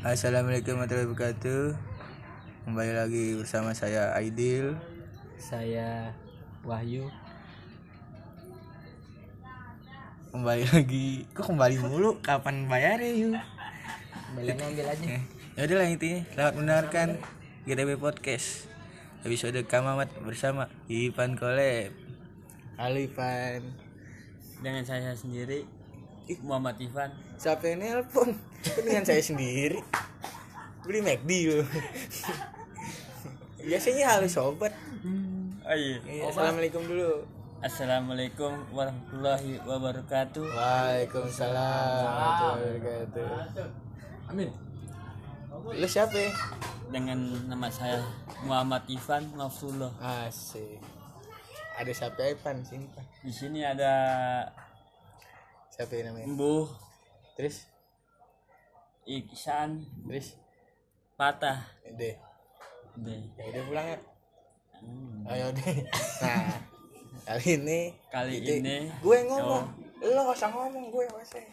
Assalamualaikum warahmatullahi wabarakatuh Kembali lagi bersama saya Aidil Saya Wahyu. Kembali lagi Kok kembali mulu? Kapan bayarnya yuk? Kembali ambil aja. Ya udah lah intinya Selamat mendengarkan GTB Podcast Episode Kamamat bersama Ipan Koleb Halo Ipan Dengan saya sendiri Muhammad Ivan. Siapa yang nelpon? Itu dengan saya sendiri Beli McD lu Biasanya halo sobat Oh iya. Iya, Assalamualaikum dulu Assalamualaikum warahmatullahi wabarakatuh. Waalaikumsalam warahmatullahi wabarakatuh Amin. Lu siapa ya? Dengan nama saya Muhammad Ivan Nafsullah. Asik Ada siapa ya Pan sini Pan Di sini ada Siapa yang namanya? Mbuh Terus? Iksan Terus? Patah. Deh Deh. Ya udah pulang ya Hmm. Ayo deh Nah Kali ini Kali kita- ini Gue ngomong Lo gak usah ngomong gue yang usah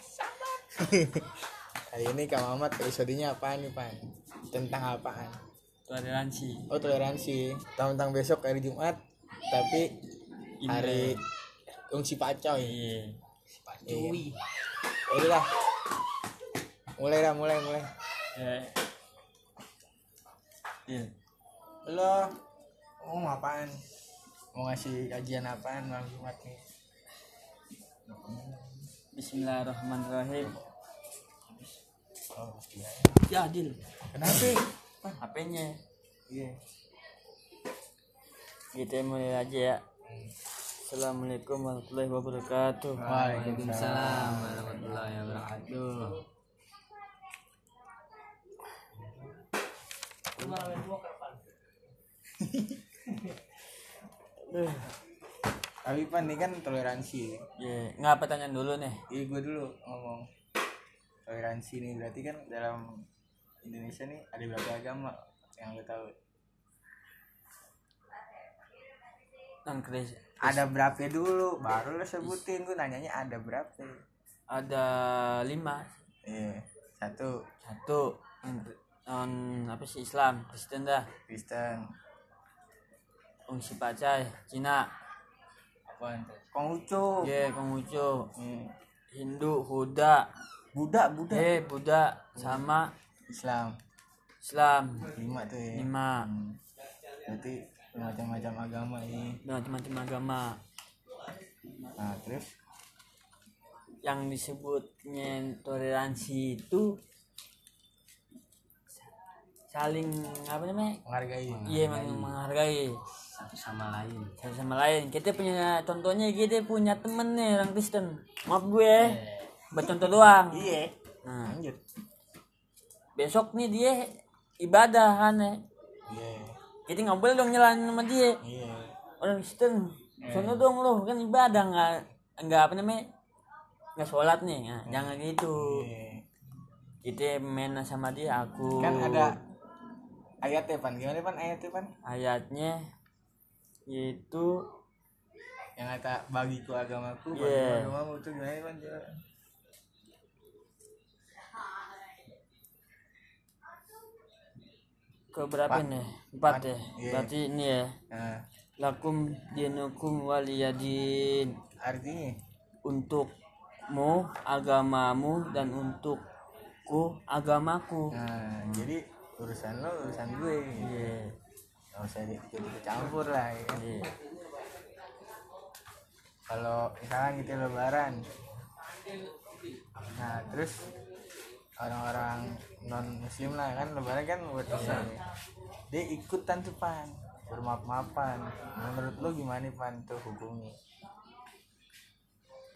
Kali ini Kak Mamat episodenya apaan nih Pan? Tentang apaan? toleransi. Oh toleransi Tentang besok hari Jumat Tapi hari Ungsi Pacoy Iya. Iya. Udah lah. Mulai dah, mulai, mulai. Eh. Iya. Lo mau apaan? Mau ngasih kajian apaan malam Jumat nih? Bismillahirrahmanirrahim. Oh, iya. Ya Adil. Kenapa? HP-nya. Iya. Kita mulai aja ya. Assalamualaikum warahmatullahi wabarakatuh. Waalaikumsalam warahmatullahi wabarakatuh. Tapi Pan ini kan toleransi. Ya, ngapa tanya dulu nih? Iya, gue dulu ngomong. Toleransi nih berarti kan dalam Indonesia nih ada berapa agama yang lo tahu? Non Kris. Ada berapa dulu? Baru lo sebutin. Gue nanyanya ada berapa? Ada lima. Iya. Satu Satu non, apa sih Islam, Kristen dah. Kristen. Ungsi Pacai, Cina. Tuh? Konghucu. Ya, Konghucu. Hmm. Hindu, Buddha. Buddha, Buddha. Eh, Buddha sama Islam. Islam. Lima tuh ya. Lima. Hmm. Berarti macam-macam agama ini. Macam-macam agama. Nah, terus yang disebutnya toleransi itu saling apa namanya menghargai. iya meng- menghargai satu sama lain satu sama lain kita punya contohnya kita punya temen nih orang Kristen maaf gue buat contoh doang Iya. nah Lanjut. besok nih dia ibadah kan ya Iya. Kita nggak boleh dong nyalain sama dia Iya. orang Kristen sono dong lo kan ibadah nggak nggak apa namanya nggak sholat nih nah, jangan gitu Iya. kita main sama dia aku Kan ada ayatnya pan. Gimana pan ayatnya pan? ayatnya yaitu Yang kata bagiku agamaku, bagiku Iya. agamamu itu gimana pan? Ke berapa nih empat ya? Iya. berarti ini ya? Nah, lakum dinukum waliyadin. Artinya? Untukmu agamamu dan untukku agamaku. Nah, jadi urusan lo urusan gue. iya. Gak usah ikut campur lah ya. iya. Kalau misalkan gitu lebaran. Nah terus orang-orang non muslim lah kan lebaran kan buat Islam ya. dia ikutan tuh pan. Bermaaf maafan menurut lo gimana pan tuh hukumnya?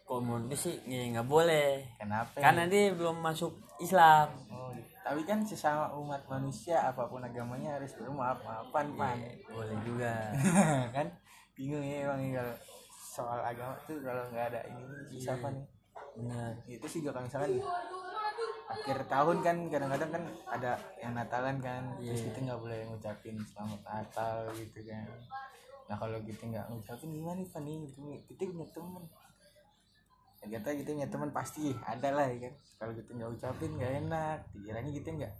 Kalau menurut gue sih ya nggak boleh. Kenapa? Karena dia belum masuk Islam. Oh, tapi kan sesama umat manusia apa pun agamanya harus bermaaf maafan pan. boleh juga. Kan? Bingung ya emang ya kalau soal agama tuh kalau nggak ada ini Iya. pan benar. Itu sih juga kalau misalkan akhir tahun kan kadang-kadang kan ada yang Natalan kan terus Iya. kita nggak boleh ngucapin selamat Natal gitu kan. Nah kalau kita nggak ngucapin gimana nih Pan nih Kita- kita punya temen. Ya kita kita punya teman pasti ada lah ya kan? Kalau kita nggak ucapin nggak enak. Pikirannya kita nggak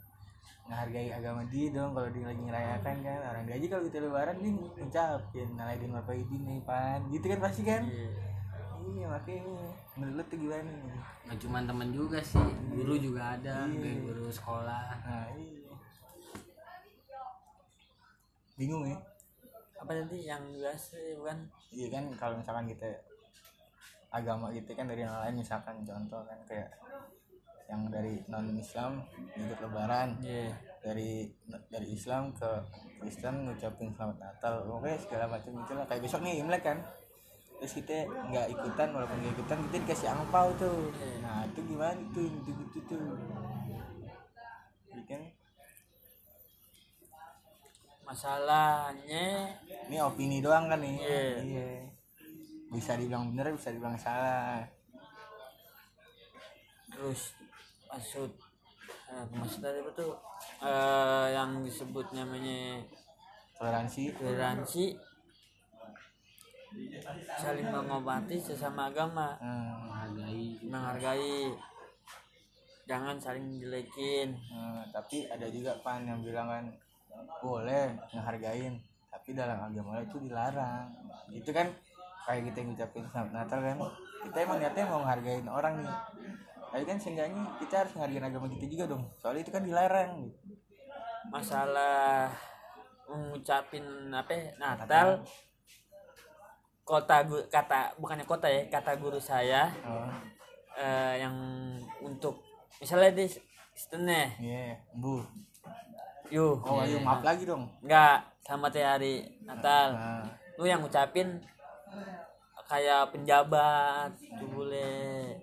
menghargai agama dia dong kalau dia lagi ngerayakan kan. Orang gaji kalau kita lebaran dia ngucapin. Nalaidin bapak idin nih pan. Gitu kan pasti kan? Iya. Iya makanya menurut lu tuh gimana nih? Nggak cuma temen juga sih guru juga ada Iya. kayak guru sekolah. Nah iya. Bingung ya? Apa tadi yang biasa bukan? Iya kan kalau misalkan kita agama gitu kan dari yang lain misalkan contoh kan kayak yang dari non Islam ikut lebaran. Iya. Dari dari Islam ke Kristen ngucapin selamat Natal. Pokoknya segala macam gitu lah. Kayak besok nih Imlek kan terus kita nggak ikutan walaupun nggak ikutan kita dikasih angpau tuh. Nah itu gimana tuh? Gitu gitu tuh. Iya kan? Masalahnya ini opini doang kan nih. Iya. iya. Bisa dibilang bener bisa dibilang salah. Terus maksud eh, maksud tadi tuh? Eh, yang disebut namanya toleransi. toleransi saling mengobati sesama agama. Hmm, menghargai menghargai. Jangan saling jelekin. Hmm, tapi ada juga pan yang bilang kan boleh ngehargain tapi dalam agama itu dilarang. Itu kan kayak kita ngucapin selamat Natal kan. Kita emang niatnya mau ngehargain orang nih. Tapi kan seenggaknya kita harus ngehargain agama kita juga dong. Soalnya itu kan dilarang gitu. masalah mengucapin apa ya, Natal kota kata bukannya kota ya kata guru saya oh. eh, yang untuk misalnya di setengah iya bu. Yuk oh ayo maaf lagi dong. Enggak sama teh hari Natal. Nah, lu yang ngucapin kayak penjabat itu boleh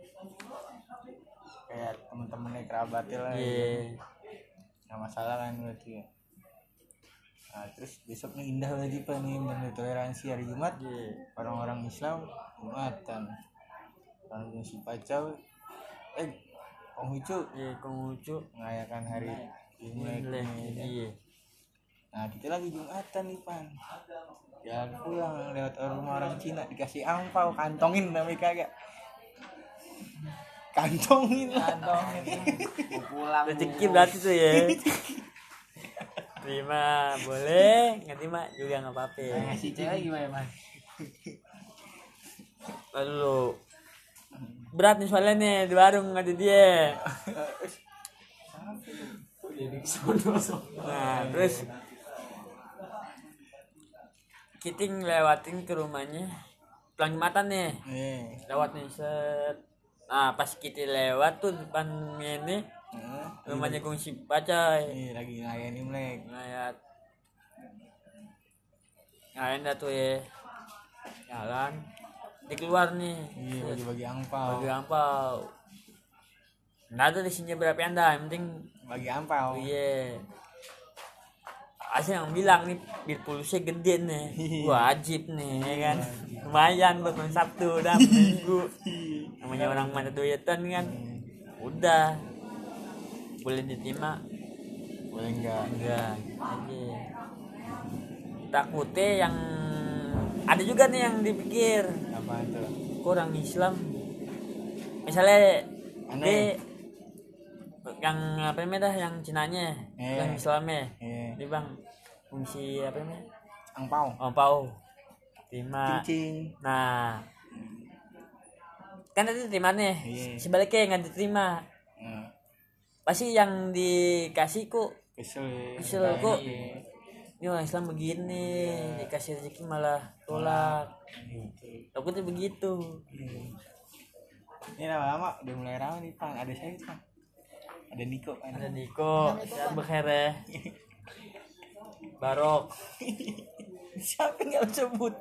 kayak temen-temennya kerabatnya lah iya. nggak masalah kan berarti ya nah terus besok nih indah lagi pak nih bener toleransi hari Jumat. Iya. Orang-orang Islam Jumatan. Orang si Pacau eh Konghucu iya konghucu merayakan hari Imlek Imlek, nih, ya. iya. Nah kita lagi Jumatan nih pan. Jalan pulang lewat rumah orang Cina dikasih angpau kantongin tapi kagak. Kantongin kantongin. Pulang. Rezeki berarti tuh ya terima. Boleh. Nggak terima juga nggak apa-apa. Ngasih cewek gimana mas lalu berat nih soalnya nih di warung ada dia. Nah terus. Kita ngelewatin ke rumahnya. Pulang jumatan nih. Nih lewat nih set. Nah pas kita lewat tuh depan ini Heeh. rumahnya kongsi bacai. Nih lagi ngelayan Imlek. Ngeliat ngeliat dah tuh ya. Jalan. Di keluar nih. Iya bagi-bagi angpau. Bagi ampau nggak ada di sini berapa anda yang penting bagi angpau. Iya. Asli yang bilang nih bil pulusnya gede nih. Wajib nih ya kan? Lumayan buat main Sabtu dan minggu. Namanya orang mana duitan kan? Udah boleh diterima? Boleh enggak enggak aja takutnya yang ada juga nih yang dipikir. Apa tuh kurang Islam. Misalnya Aneh. dia yang apa namanya dah yang Cinanya Eh. yang Islamnya. Eh. Dia bang fungsi apa namanya? Angpau oh pau terima. Cincin nah. Kan tadi terima nih. Iya. sebaliknya nggak diterima. Nah, pasti yang dikasih kok kesel ya. kesel kok ini orang Islam begini dikasih rezeki malah tolak. Takutnya begitu. Ini lama-lama udah mulai ramai nih pan ada saya pan ada Niko kan ada Niko. Siapa bekhere Barok. Siapa yang nggak sebut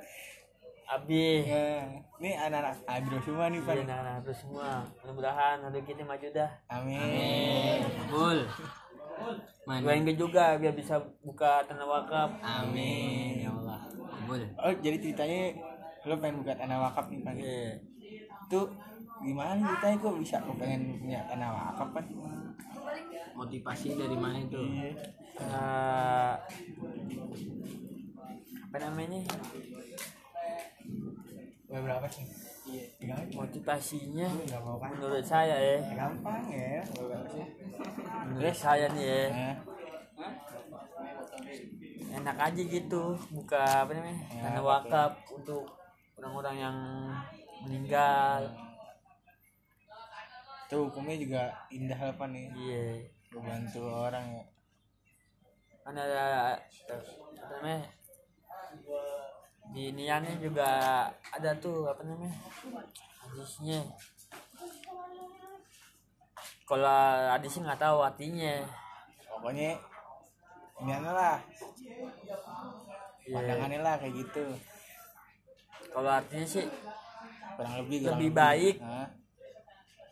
Abi ya ini anak-anak agro semua nih pan Iya, nah, terus semua. Mudah-mudahan aduh kita maju dah. Amin. Bul mana gue juga biar bisa buka tanah wakaf. Amin. Ya Allah. Bul oh jadi ceritanya lo pengen buka tanah wakaf nih pan iya. Itu gimana ceritanya? Kok bisa lo pengen punya tanah wakaf kan motivasi dari mana itu? Iya. Eh, apa namanya berapa sih. Iya. Motivasinya mau kan. menurut saya ya. Gampang ya. Menurut saya nih ya. Nah, enak aja gitu buka apa namanya Ya, tanah wakaf untuk orang-orang yang meninggal. Tuh hukumnya juga indah apa nih? Iya. Membantu orang ya. Kan ada apa namanya di niannya juga ada tuh apa namanya hadisnya kalau hadisnya nggak tahu artinya pokoknya ini lah Iya. pandangannya lah kayak gitu kalau artinya sih kurang lebih kurang Lebih baik. Hah?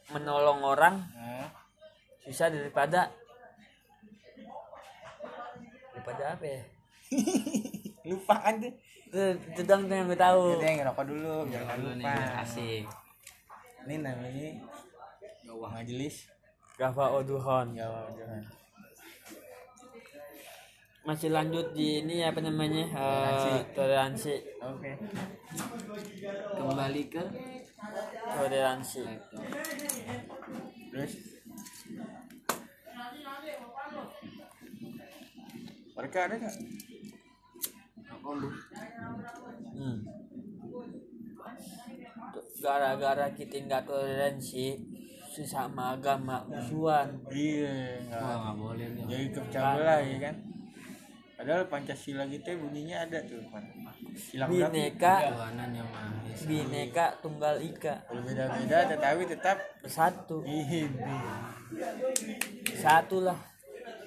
menolong orang Hah? susah daripada daripada apa ya lupa kan tuh itu dong tuh yang gue tahu. Kita yang ngerokok dulu biar nggak Dulu nih lupa asik. ini namanya majelis. Gafa Oduhon. Jawa jangan masih lanjut di ini apa namanya? Eh, toleransi. Oke. Kembali ke toleransi. Terus? Mereka ada nggak Hmm. gara-gara kita nggak toleransi sesama agama musuhan. Iya nggak. Boleh nih. jadi kepecah belah ya kan? Padahal pancasila kita bunyinya ada tuh kan sila berapa bineka. Bineka tunggal ika. Kalau beda-beda tetapi tetap bersatu satu lah.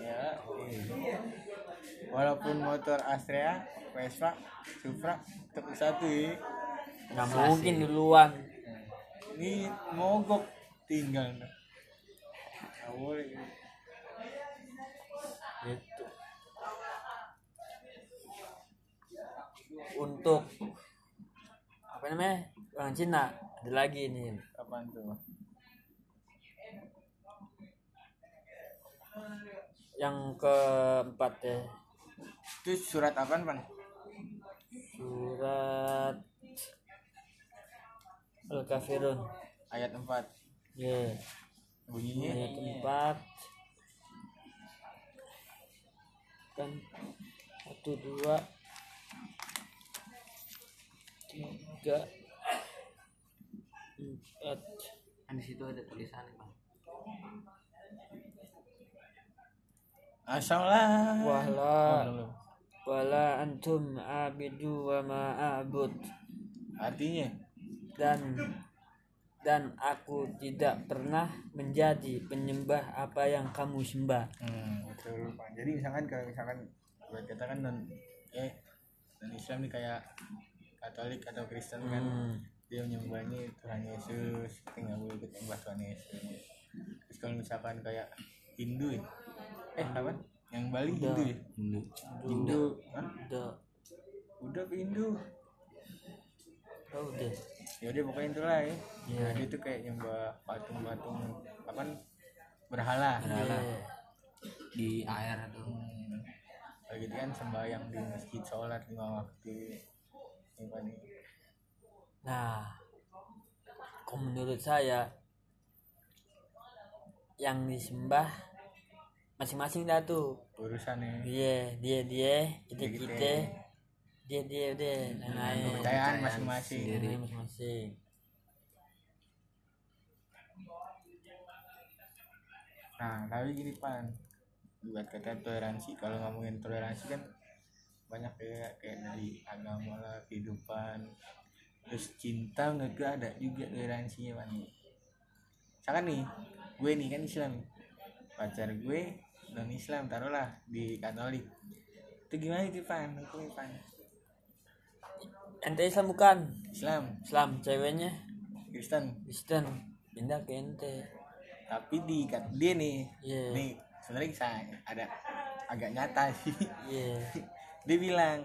Ya walaupun motor Astrea Vespa Supra tetap satu ya nggak mungkin duluan. Ini mogok tinggal nggak? Boleh. Gitu. Untuk apa namanya? Orang Cina ada lagi nih. Kapan tuh? Yang keempat ya. Itu surat apaan pan surat al kafirun ayat 4 ya bunyinya? Ayat empat. Kan satu dua tiga empat. Kan di situ ada tulisannya bang. asal lah wala Oh, belum. Wala antum abidu wa ma a'bud. Artinya? Dan dan aku tidak pernah menjadi penyembah apa yang kamu sembah. Hmm, betul Pak. jadi misalkan kalau misalkan buat kita kan non eh non Islam nih kayak Katolik atau Kristen kan Hmm. dia menyembahnya Tuhan Yesus kita nggak boleh ikut menyembah Tuhan Yesus. Terus kalau misalkan kayak Hindu ya eh apa yang Bali Buddha. Hindu ya Hindu. Hindu Hah? udah udah ke Hindu oh, udah ya udah pokoknya itulah ya Iya. Nah, dia tuh kayak nyembah patung-patung apa berhala Iya. Di air tuh. Hmm. Kayak gitu kan sembahyang di masjid sholat lima waktu ini nih Nah, kok menurut saya yang disembah masing-masing dah tuh. urusannya Dia, dia, dia, kita, Kita, dia, dia, dia, yang lain. kepercayaan masing-masing. Lain masing-masing. nah tapi gini pan. Buat kata toleransi kalau ngomongin toleransi kan banyak kayak kayak dari agama lah kehidupan. Terus cinta menurut gue ada juga toleransinya pan. Misalkan nih gue nih kan Islam. Pacar gue non Islam taruhlah di Katolik itu gimana itu pan hukumnya pan Ente Islam bukan? Islam Islam, ceweknya Kristen Kristen. Pindah ke ente. tapi di kat- dia nih Iya. nih sebenarnya bisa ada agak nyata sih Iya. dia bilang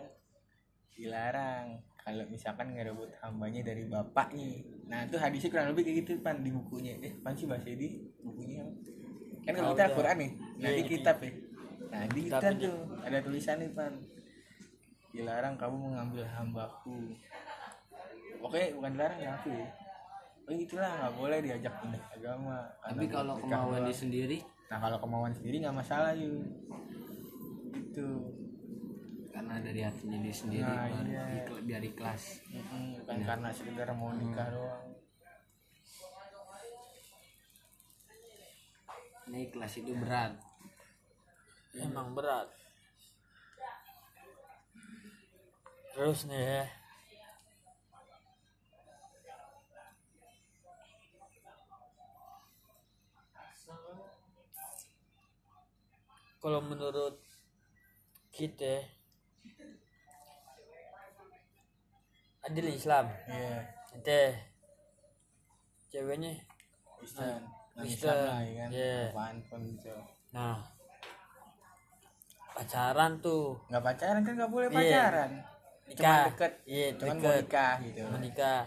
dilarang kalau misalkan ngerebut hambanya dari bapaknya nah itu hadisnya kurang lebih kayak gitu pan di bukunya eh pan sih bahasa di bukunya apa? Kan kalau kita. Quran nih. Iya, di iya. kitab ya nah di Kitab tuh ada tulisannya pan. Dilarang kamu mengambil hambaku. Oke bukan dilarang ya aku ya. Oh gitulah nggak boleh diajak pindah agama. Tapi kalau kemauan dia sendiri? Nah kalau kemauan sendiri nggak masalah yuk itu karena dari hatinya dia sendiri Nah, iya. dari kelas bukan karena sekedar mau nikah doang ini kelas itu berat. Emang berat. Terus nih ya. Kalau menurut kita adil Islam. Iya. Ente ceweknya Kristen lah ya kan iya. apaan pun gitu. Nah. Pacaran tuh. Nggak pacaran kan nggak boleh Iya. pacaran. Nikah. cuma deket. Iya cuman mau deket. nikah gitu. Menikah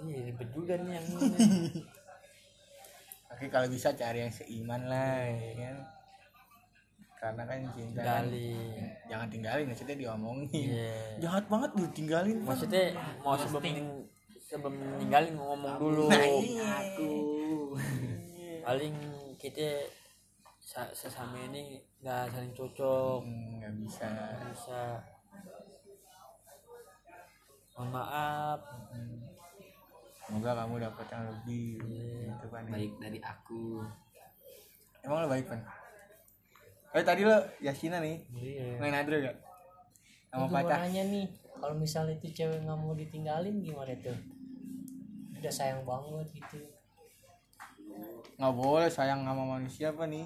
Iya ribet juga nih yang ini. Oke kalau bisa cari yang seiman lah ya kan karena kan cinta kan Tinggalin. jangan tinggalin maksudnya diomongin Iya. jahat banget ditinggalin. Maksudnya mau sebelum sebelum ninggalin ngomong dulu. nah iya aku Paling kita sa- sesama ini nggak saling cocok. Hmm, nggak bisa Bisa. Mohon maaf. semoga kamu dapat yang lebih gitu kan baik dari aku emang lo baik kan eh tadi lo Yasina nih Iya. main adro gak sama mau pacar nanya nih, kalau misalnya itu cewek nggak mau ditinggalin gimana tuh? Udah sayang banget gitu. nggak boleh sayang sama manusia apa nih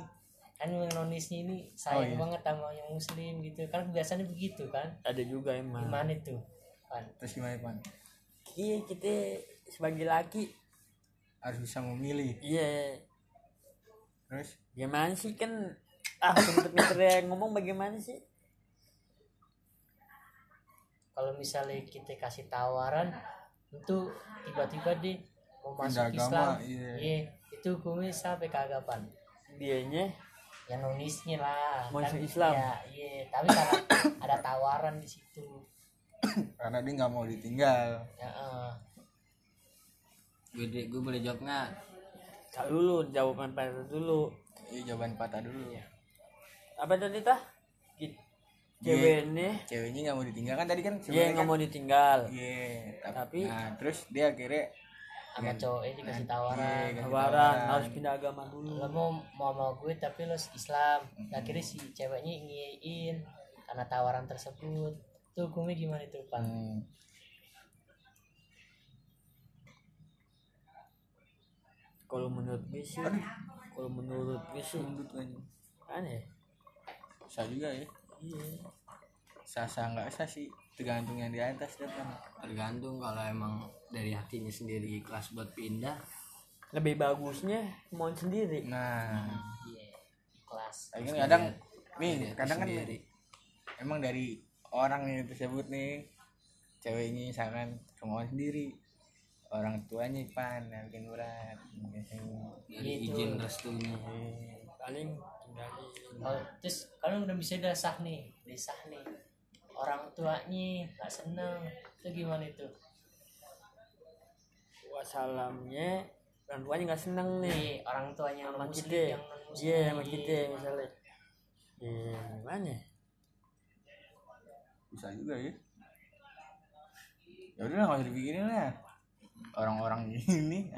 Kan yang nonisnya ini sayang iya. banget sama yang muslim gitu. Kan biasanya begitu kan? Ada juga emang. Gimana tuh? Kan? terus gimana pan Iya kita sebagai laki harus bisa memilih iya terus gimana sih kan ah pinter-pinter yang ngomong bagaimana sih Kalau misalnya kita kasih tawaran, itu tiba-tiba deh mau masuk agama, Islam. iya. Iya, itu hukumnya sampai keagapan. dianya Ya nonisnya lah. Masuk Kan, Islam. Ya, iya. Tapi kalau ada tawaran di situ. karena dia nggak mau ditinggal Ya, eh. gue gue boleh jawab nggak tak dulu jawaban pada dulu iya jawaban patah dulu apa tadi tah? Cewek ini. ceweknya nggak mau ditinggal kan tadi kan dia sebenarnya nggak kan- mau ditinggal. Iya tapi Tapi- nah terus dia akhirnya sama cowoknya dikasih tawaran. Iya, kasih tawaran. harus pindah agama lo dulu mau mau mau gue tapi lo Islam. Akhirnya si ceweknya ngiyain karena tawaran tersebut. Tuh hukumnya gimana itu pak? Hmm. kalau menurut gue sih kalau menurut gue sih Sundut aja. aneh Bisa juga ya. iya Sah sah nggak sah sih tergantung yang di atas depan. tergantung kalau emang dari hatinya sendiri ikhlas buat pindah lebih bagusnya mau sendiri Nah, iya kelas tapi kan kadang Dari nih kadang kan sendiri. emang dari orang nih tersebut nih ceweknya misalkan kemauan sendiri orang tuanya pan yang bikin berat biasanya Gitu. izin restunya paling kalau terus kalau udah bisa udah sah nih udah sah nih. Orang tuanya nggak seneng itu gimana itu? Wassalamnya orang tuanya nggak seneng nih. Nih orang tuanya sama kita. yang non muslim iya sama kita misalnya. Iya gimana? Bisa juga ya. Ya udah nggak usah dipikirin lah. Orang-orang ini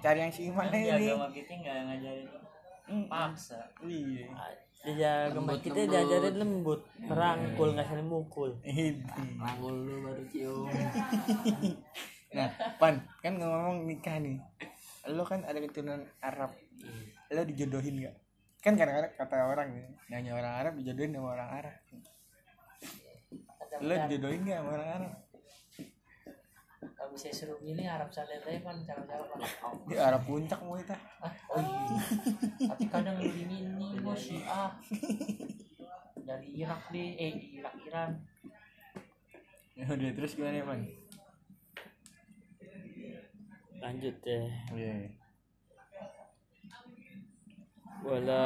cari yang seiman di nih agama kita nggak ngajarin paksa. Iya. Dia agama kita diajarin lembut. merangkul nggak saling mukul. Rangkul lu baru cium. Nah pan kan ngomong nikah nih. Lo kan ada keturunan Arab. Lo dijodohin gak kan kadang-kadang kata orang nih nanya orang Arab dijodohin sama orang Arab. Lo dijodohin gak sama orang Arab kalau bisa suruh milih Arab Saudi kan cara cara di Arab puncak mau kita ah oh iya. Tapi kadang lebih ini mau Syiah dari Irak deh eh Irak Iran. Ya udah terus gimana ya pan lanjut deh iya wala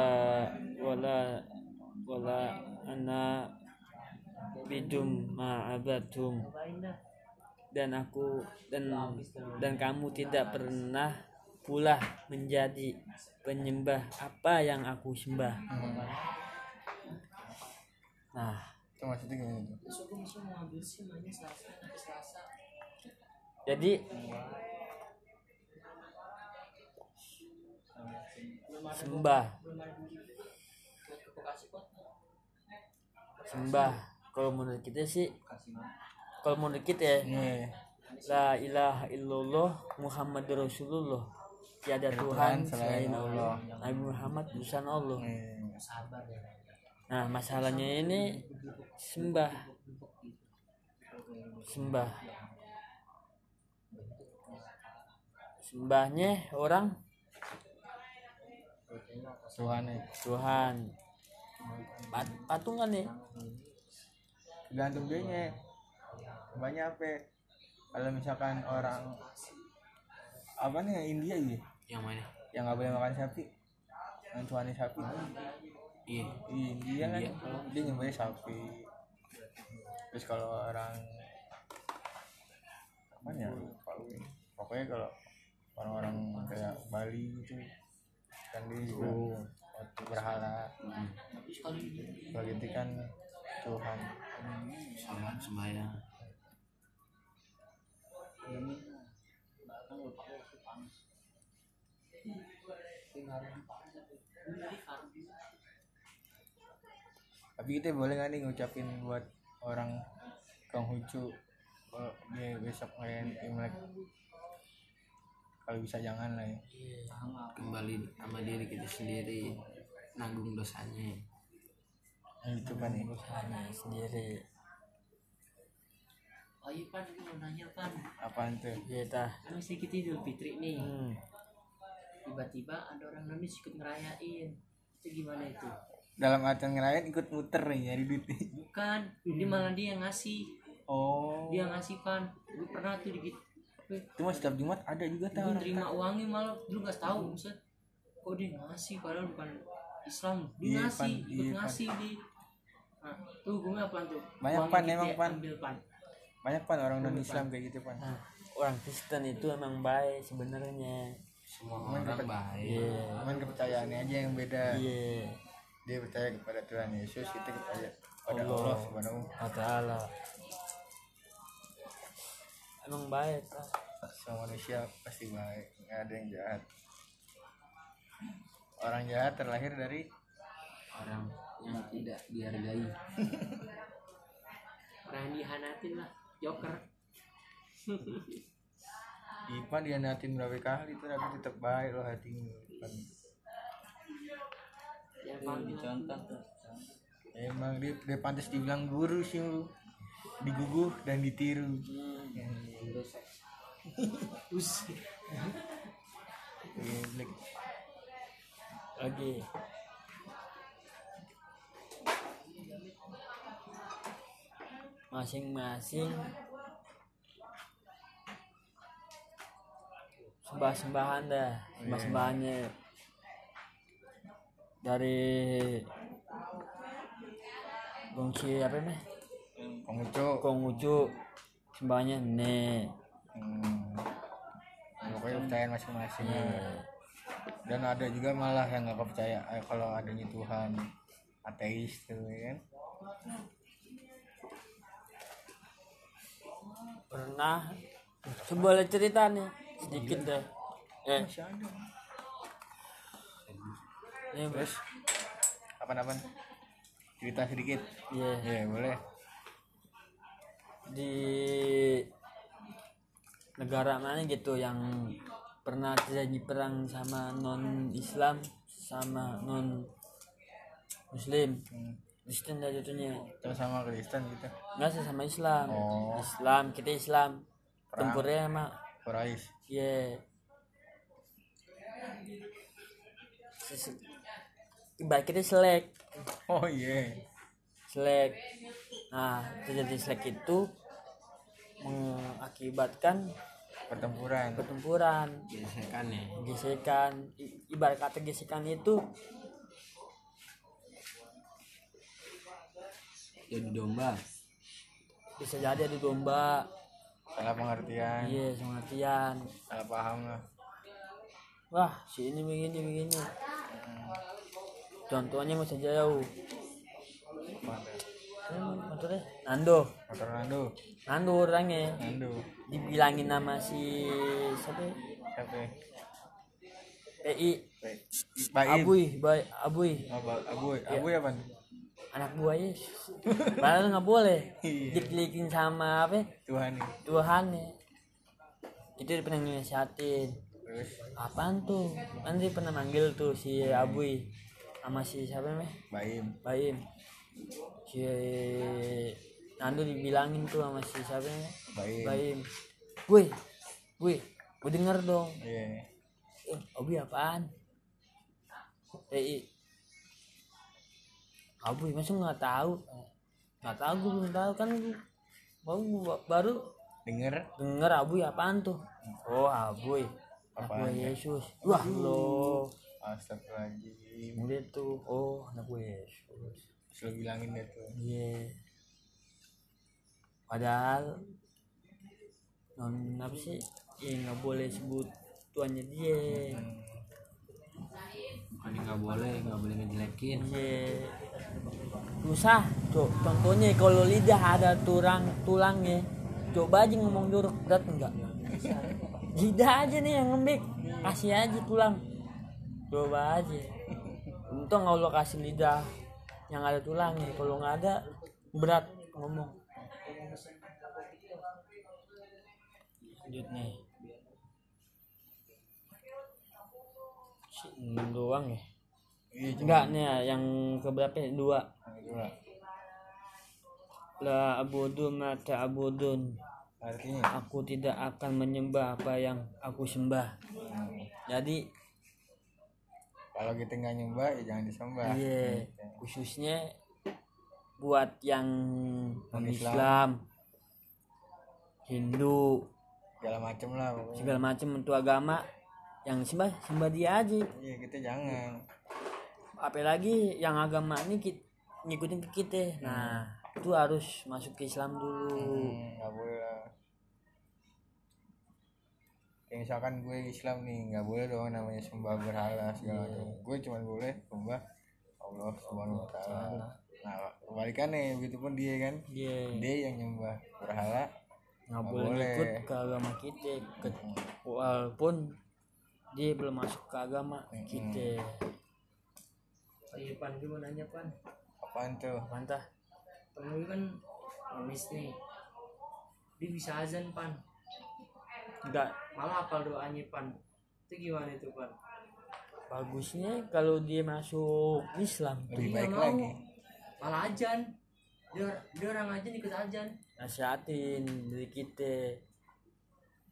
wala wala anak bidum ma'abatum. Dan aku dan dan kamu tidak pernah pula menjadi penyembah apa yang aku sembah. Nah, itu maksudnya gimana tuh? Nanti selasa. jadi sembah. Sembah. Kalau menurut kita sih kalau menurut kita ya. Iya. la ilaha illallah Muhammad Rasulullah. Tiada Tuhan selain Allah. Nabi Muhammad utusan Allah. Ya. nah masalahnya ini sembah. Sembah. Sembahnya orang? Tuhan ya. Tuhan. Pat- patungan nih tergantung dia nya banyak apa ya? kalau misalkan orang apa nih yang India gitu yang mana? Yang nggak boleh makan sapi. Yang tuannya sapi. Iya. Di India kan India. dia nyembahnya sapi. Terus kalau orang apa ya gue. pokoknya kalau orang-orang kayak Bali gitu kan dia juga waktu berhala Tapi sekali kalau gitu kan Tuhan. Sholat sembahyang tapi kita boleh nggak nih ngucapin buat orang Konghucu kalau dia besok ngerayain Imlek? Kalau bisa jangan lah ya. Kembali sama diri kita sendiri nanggung dosanya. Nah, itu kan ya. Sendiri Oh iya pan, gue mau nanya pan. apaan tuh ya tah Kan mesti kita Idul Fitri nih. hmm. Tiba-tiba ada orang Indonesia ikut ngerayain. Itu gimana itu? dalam artian ngerayain ikut muter nih nyari duit. Bukan, ini malah dia yang ngasih. oh Dia ngasih pan. Gue pernah tuh di itu mah setiap Jumat ada juga gue tuh orang terima uangnya malah dulu nggak tahu Buset. kok dia ngasih padahal bukan Islam dia Iya, ngasih Pan. ikut Iya, Pan. ngasih di nah, tuh gue apa tuh Banyak, Pan, kita emang, Pan. ambil pan banyak pan orang non Islam kayak gitu pan. Nah, orang Kristen itu emang baik sebenarnya. Semua Cuman orang dapat- baik. Iya cuman kepercayaannya aja yang beda. Iya. Dia percaya kepada Tuhan Yesus kita percaya pada Allah. Allah subhanahu wa ta'ala emang baik Pak. semua manusia pasti baik nggak ada yang jahat. Orang jahat terlahir dari orang yang tidak dihargai. Orang yang dihanatin lah joker. Ipan dianatin berapa kali tuh tapi tetap baik loh hatinya Ipan. yang paling contoh emang dia, dia pantas dibilang guru sih lu. Diguguh dan ditiru. Us Geblek. lagi masing-masing sembah-sembahan dah sembah-sembahannya. Dari gongsi apa nih pengucu Konghucu sembahnya ne hmm. pokoknya kepercayaan masing-masing. Iya. dan ada juga malah yang nggak percaya eh, kalau adanya Tuhan ateis tuh ya kan pernah. Sebuah cerita nih sedikit deh. Eh. Ini terus? Apa-apa cerita sedikit. Iya. ya boleh. Di negara mana gitu yang pernah terjadi perang sama non Islam sama non Muslim Hmm. Kristen dah jatuhnya. Terus sama Kristen gitu. Nggak sih sama Islam. Oh. Islam kita Islam. Perang. tempurnya sama Quraisy. Ya Ses- ibarat kita selek. Oh iya. Selek. Nah terjadi selek itu mengakibatkan pertempuran. pertempuran. Gesekan ya. Gesekan. Ibarat kata gesekan itu jadi domba. Bisa jadi adu domba. Salah pengertian. Iya pengertian. Salah paham lah. Wah si ini begini begini. Contohnya masih jauh? Ini motornya? Nando. Motor Nando. Nando orangnya. Nando. Dibilangin nama si siapa? Ya? siapa ya? PI Baim. Abuy Bay Abuy Oh, Abuy Abuy apa anak buahnya. Padahal nggak boleh. Diklikin sama apa? Tuhan. Tuhan ya. Itu pernah terus? Apaan tuh? Kan dia pernah manggil tuh si Abuy sama si siapa namanya? Baim. Baim. Si Nando dibilangin tuh sama si siapa namanya? Baim. Baim. Woi woi gue denger dong. Iya. Eh, Obi apaan? PI Abuy masa nggak tahu? Nggak tahu gue belum tahu. Kan gua baru baru denger. denger Abuy apaan tuh? Oh Apaan buah ya? Yesus. Wah lo. Astagfirullahaladzim. Kemudian tuh oh anak buah Yesus. Selalu bilangin dia tuh. Iya. Padahal non apa sih? Ya nggak boleh sebut tuannya dia bukan nggak boleh nggak boleh ngejelekin Iya. Susah, Cok. Contohnya kalau lidah ada tulang tulangnya. Coba aja ngomong jorok berat enggak? Lidah aja nih yang ngembik. Kasih aja tulang. Coba aja. Untung Allah kasih lidah yang ada tulangnya. Kalau nggak ada berat ngomong. Lanjut nih. Enam doang ya? iya Enggak nih ya, yang keberapa ya? Dua. lah La abudu mata abudun. artinya Aku tidak akan menyembah apa yang aku sembah. hmm, Jadi, kalau kita nggak nyembah ya jangan disembah iya, khususnya buat yang Non-Islam. Islam, Hindu, segala macem lah pokoknya segala macam untuk agama yang sembah sembah dia aja. iya kita jangan. Apalagi yang agama ini ki- ngikutin ke kita. Nah, itu harus masuk ke Islam dulu. Hmm, nggak boleh lah. Kayak misalkan gue Islam nih nggak boleh dong namanya sembah berhala segala macam. Gue cuma boleh sembah Allah subhanahu wa taala. Nah kebalikannya begitu pun dia kan? Dia dia yang nyembah berhala. Nggak Nggak boleh boleh. ikut ke agama kita Ke- walaupun dia belum masuk ke agama kita oh iya pan gue mau nanya pan. Apaan tuh? Mantah temen gue kan ngemis nih. Dia bisa azan pan. Enggak malah apal doanya pan. Itu gimana itu pan? Bagusnya kalau dia masuk Islam. Lebih Iya, baik mau. lagi. Malah ajan dia, dia orang ajan ikut ajan nasihatin dari kita.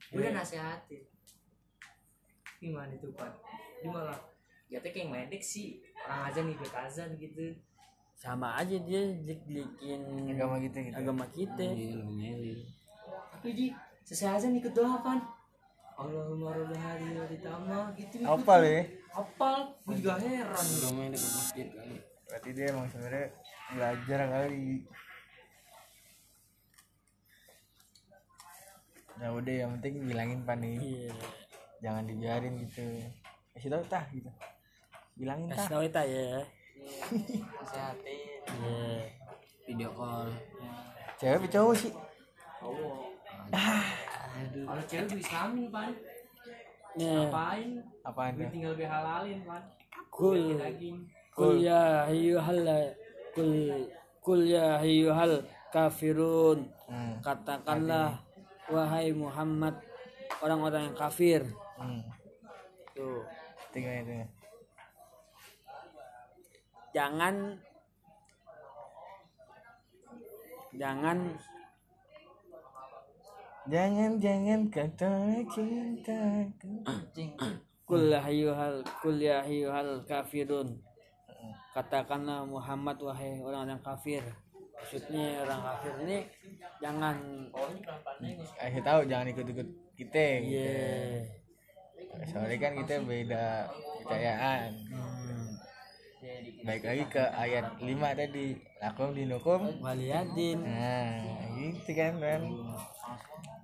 Dia udah nasehatin gimana itu pan dia malah jatuh kayak medek sih. Orang ajan ikut azan gitu. Sama aja dia jelikin agama kita gitu agama kita. Iya lo ngelin tapi di selesai azan ikut doa pan Allahumma rabbi hari wa ditama gitu ikut. apa ya? Apal. Gue juga heran. Udah main dekat masjid kali. Berarti dia emang sebenarnya belajar kali. Ya udah yang penting bilangin pan nih. Iya jangan dibiarin gitu. Kasih tau tah gitu. Bilangin kasih tah. tahu kita ya. Nasehatin iya. Video call. Cewek apa cowok sih? Kalau cewek gue islamin pan. Nih, ngapain? Apaan gue tinggal gue halalin pan. Kul. Kul ya ayyuhal kul kul ya ayyuhal kafirun. Hmm. katakanlah wahai Muhammad orang-orang yang kafir hmm. tuh. Tinggal itu jangan jangan. Jangan jangan kata cinta kul ya ayyuhal kul ya ayyuhal kafirun. Katakanlah Muhammad wahai orang-orang kafir. Maksudnya orang kafir ini jangan. Kasih tahu jangan ikut ikut kita gitu. Iya soalnya kan kita beda kepercayaan Hmm. ya baik lagi ke ayat 5 tadi lakum dinukum waliyadin nah gitu kan kan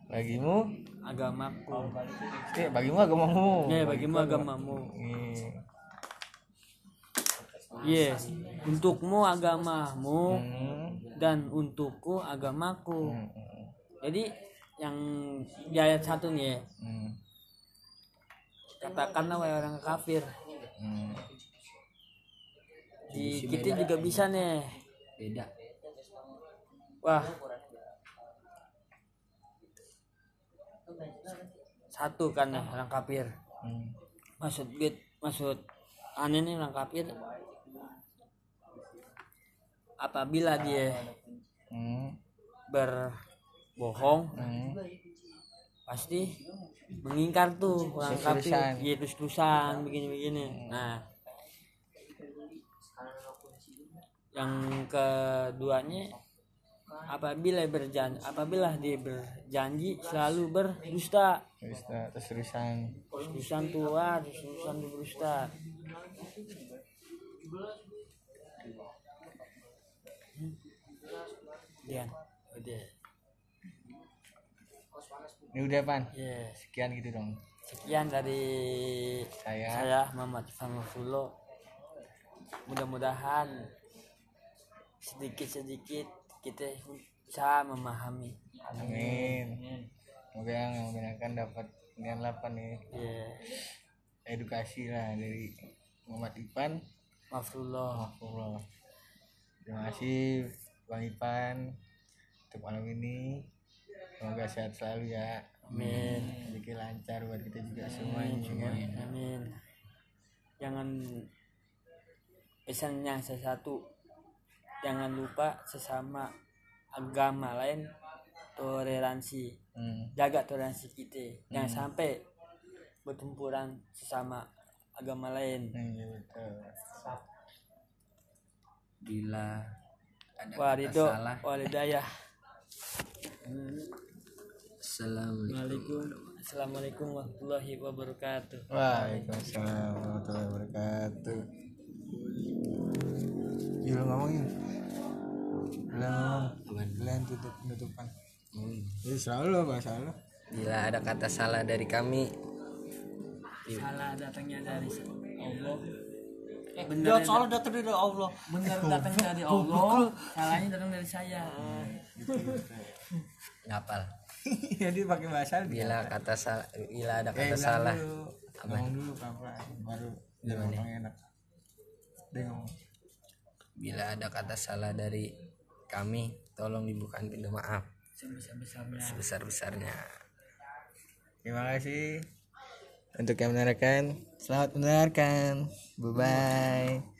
bagimu agamaku eh bagimu agamamu ya bagimu agamamu Iya. yes untukmu agamamu Hmm. dan untukku agamaku Hmm. jadi yang di ayat satu nih ya, Hmm. Katakanlah wahai orang kafir Hmm. di kita juga bisa nih beda wah satu kan ya orang kafir Hmm. maksud git maksud aneh nih orang kafir apabila dia Hmm. berbohong Hmm. Pasti mengingkar tuh orang kafir iya terus terusan begini begini nah yang keduanya apabila berjanji apabila dia berjanji selalu berdusta. Terus terus terusan terus-terusan tua terus-terusan tuh berdusta. Hmm. Dian udah ini udah pan? Ya sekian gitu dong. Sekian dari saya. saya Muhammad Fanfulo mudah-mudahan sedikit-sedikit kita bisa memahami. Amin. Semoga yang menggunakan dapat nian lapan nih ya edukasi lah dari Muhammad Ipan. Mafrullah Allah terima kasih Bang Ipan. Untuk malam ini semoga sehat selalu ya. Amin. Rezeki lancar buat kita juga semuanya kan? Amin. Jangan pesan yang satu jangan lupa sesama agama lain toleransi. Hmm. jaga toleransi kita. Jangan sampai bertempuran sesama agama lain. Iya, betul. Bila ada salah. walidayah assalamualaikum. Assalamualaikum warahmatullahi wabarakatuh. Waalaikumsalam warahmatullahi wabarakatuh. Yul ngomongin Bilang ngomong. Bilang tutup penutupan. Jadi selalu lo bahasa lo bila ada kata salah dari kami. Salah datangnya dari Allah. Eh, Bener bener salah datang dari Allah. benar datangnya dari Allah. Salahnya datang dari saya. Ngapal Jadi pakai bahasa bila kata salah bila ada Eh, kata bilang salah. dulu. Ngomong dulu kapan Baru ngomong enak. Dia ngomong. Bila ada kata salah dari kami tolong dibukakan pintu maaf. Sebesar besarnya sebesar besarnya Terima kasih. Untuk yang mendengarkan Selamat mendengarkan. Bye bye